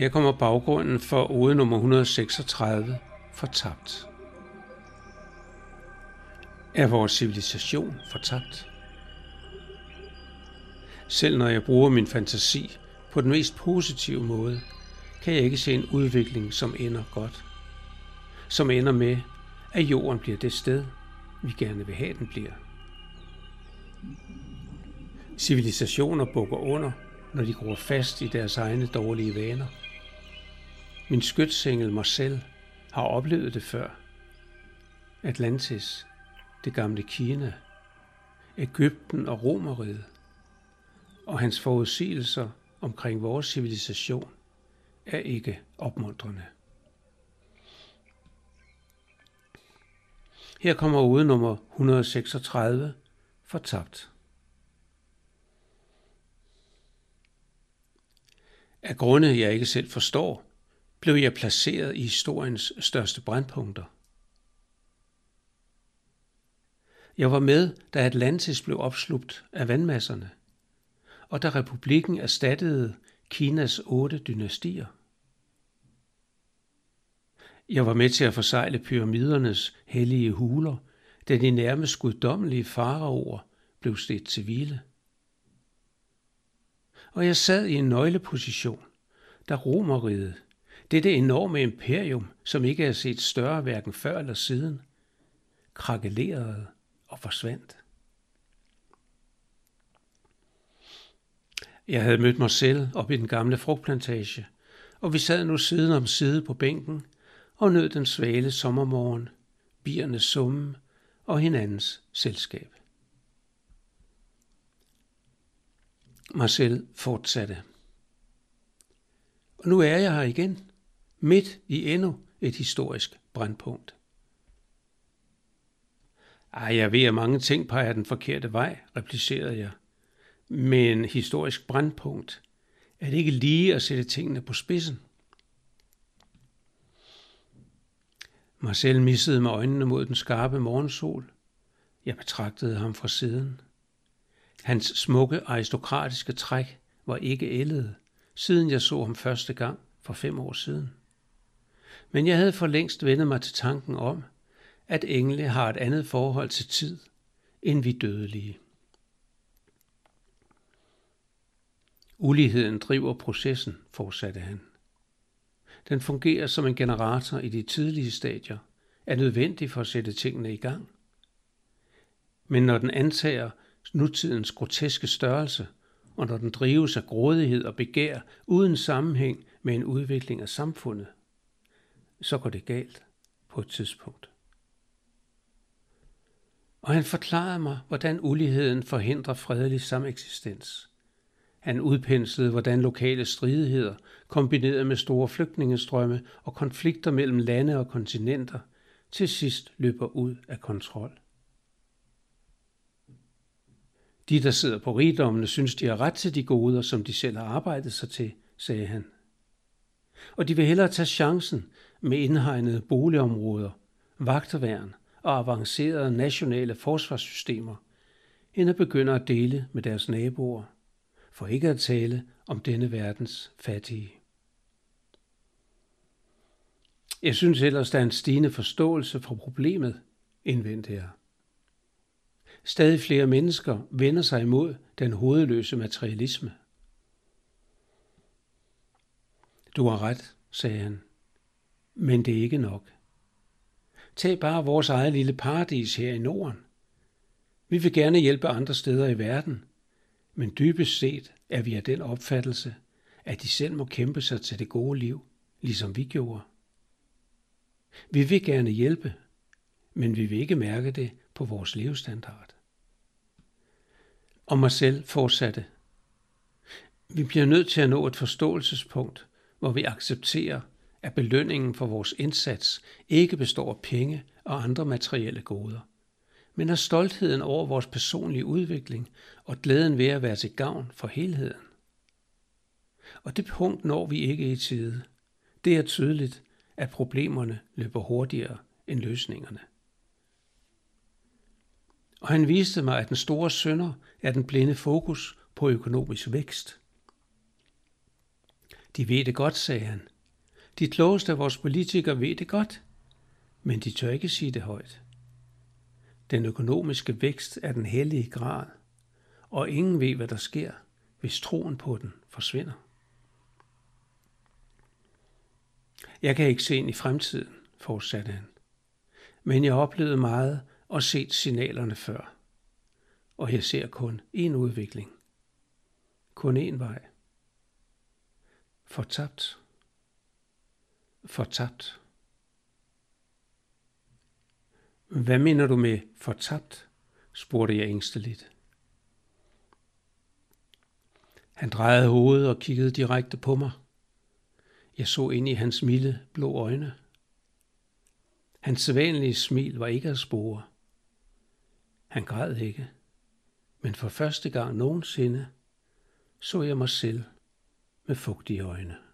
Her kommer baggrunden for ode nummer 136, fortabt. Er vores civilisation fortabt? Selv når jeg bruger min fantasi på den mest positive måde, kan jeg ikke se en udvikling, som ender godt. Som ender med, at jorden bliver det sted, vi gerne vil have, den bliver. Civilisationer bukker under, når de går fast i deres egne dårlige vaner. Min skytsengel Marcel har oplevet det før. Atlantis, det gamle Kina, Ægypten og Romeriet, og hans forudsigelser omkring vores civilisation er ikke opmuntrende. Her kommer ude nummer 136, fortabt. Af grunde, jeg ikke selv forstår, blev jeg placeret i historiens største brandpunkter. Jeg var med, da Atlantis blev opslugt af vandmasserne, og da republikken erstattede Kinas otte dynastier. Jeg var med til at forsejle pyramidernes hellige huler, da de nærmest guddommelige faraoer blev stedt til hvile. Og jeg sad i en nøgleposition, da romeriet, dette enorme imperium, som ikke er set større hverken før eller siden, krakelerede og forsvandt. Jeg havde mødt mig selv op i den gamle frugtplantage, og vi sad nu side om side på bænken og nød den svale sommermorgen, biernes summe og hinandens selskab. Marcel fortsatte. Og nu er jeg her igen, midt i endnu et historisk brandpunkt. Ej, jeg ved, at mange ting peger den forkerte vej, replicerede jeg. Men historisk brandpunkt, er det ikke lige at sætte tingene på spidsen? Marcel missede med øjnene mod den skarpe morgensol. Jeg betragtede ham fra siden. Hans smukke aristokratiske træk var ikke ældet, siden jeg så ham første gang for fem år siden. Men jeg havde for længst vendt mig til tanken om, at engle har et andet forhold til tid, end vi dødelige. Uligheden driver processen, fortsatte han. Den fungerer som en generator i de tidlige stadier, er nødvendig for at sætte tingene i gang. Men når den antager nutidens groteske størrelse, og når den drives af grådighed og begær uden sammenhæng med en udvikling af samfundet, så går det galt på et tidspunkt. Og han forklarede mig, hvordan uligheden forhindrer fredelig sameksistens. Han udpenslede, hvordan lokale stridigheder, kombineret med store flygtningestrømme og konflikter mellem lande og kontinenter, til sidst løber ud af kontrol. De, der sidder på rigdommene, synes, de har ret til de goder, som de selv har arbejdet sig til, sagde han. Og de vil hellere tage chancen med indhegnede boligområder, vagterværn og avancerede nationale forsvarssystemer, end at begynde at dele med deres naboer, for ikke at tale om denne verdens fattige. Jeg synes ellers, der er en stigende forståelse for problemet, indvendte jeg. Stadig flere mennesker vender sig imod den hovedløse materialisme. Du har ret, sagde han, men det er ikke nok. Tag bare vores eget lille paradis her i Norden. Vi vil gerne hjælpe andre steder i verden, men dybest set er vi af den opfattelse, at de selv må kæmpe sig til det gode liv, ligesom vi gjorde. Vi vil gerne hjælpe, men vi vil ikke mærke det på vores levestandard. Og Marcel fortsatte. Vi bliver nødt til at nå et forståelsespunkt, hvor vi accepterer, at belønningen for vores indsats ikke består af penge og andre materielle goder, men af stoltheden over vores personlige udvikling og glæden ved at være til gavn for helheden. Og det punkt når vi ikke i tide. Det er tydeligt, at problemerne løber hurtigere end løsningerne. Og han viste mig, at den store sønder er den blinde fokus på økonomisk vækst. De ved det godt, sagde han. De klogeste af vores politikere ved det godt, men de tør ikke sige det højt. Den økonomiske vækst er den hellige grad, og ingen ved, hvad der sker, hvis troen på den forsvinder. Jeg kan ikke se ind i fremtiden, fortsatte han. Men jeg oplevede meget og set signalerne før. Og jeg ser kun én udvikling. Kun én vej. Fortabt. Fortabt. Hvad mener du med fortabt? spurgte jeg ængsteligt. Han drejede hovedet og kiggede direkte på mig. Jeg så ind i hans milde blå øjne. Hans sædvanlige smil var ikke at spore. Han græd ikke, men for første gang nogensinde så jeg mig selv med fugtige øjne.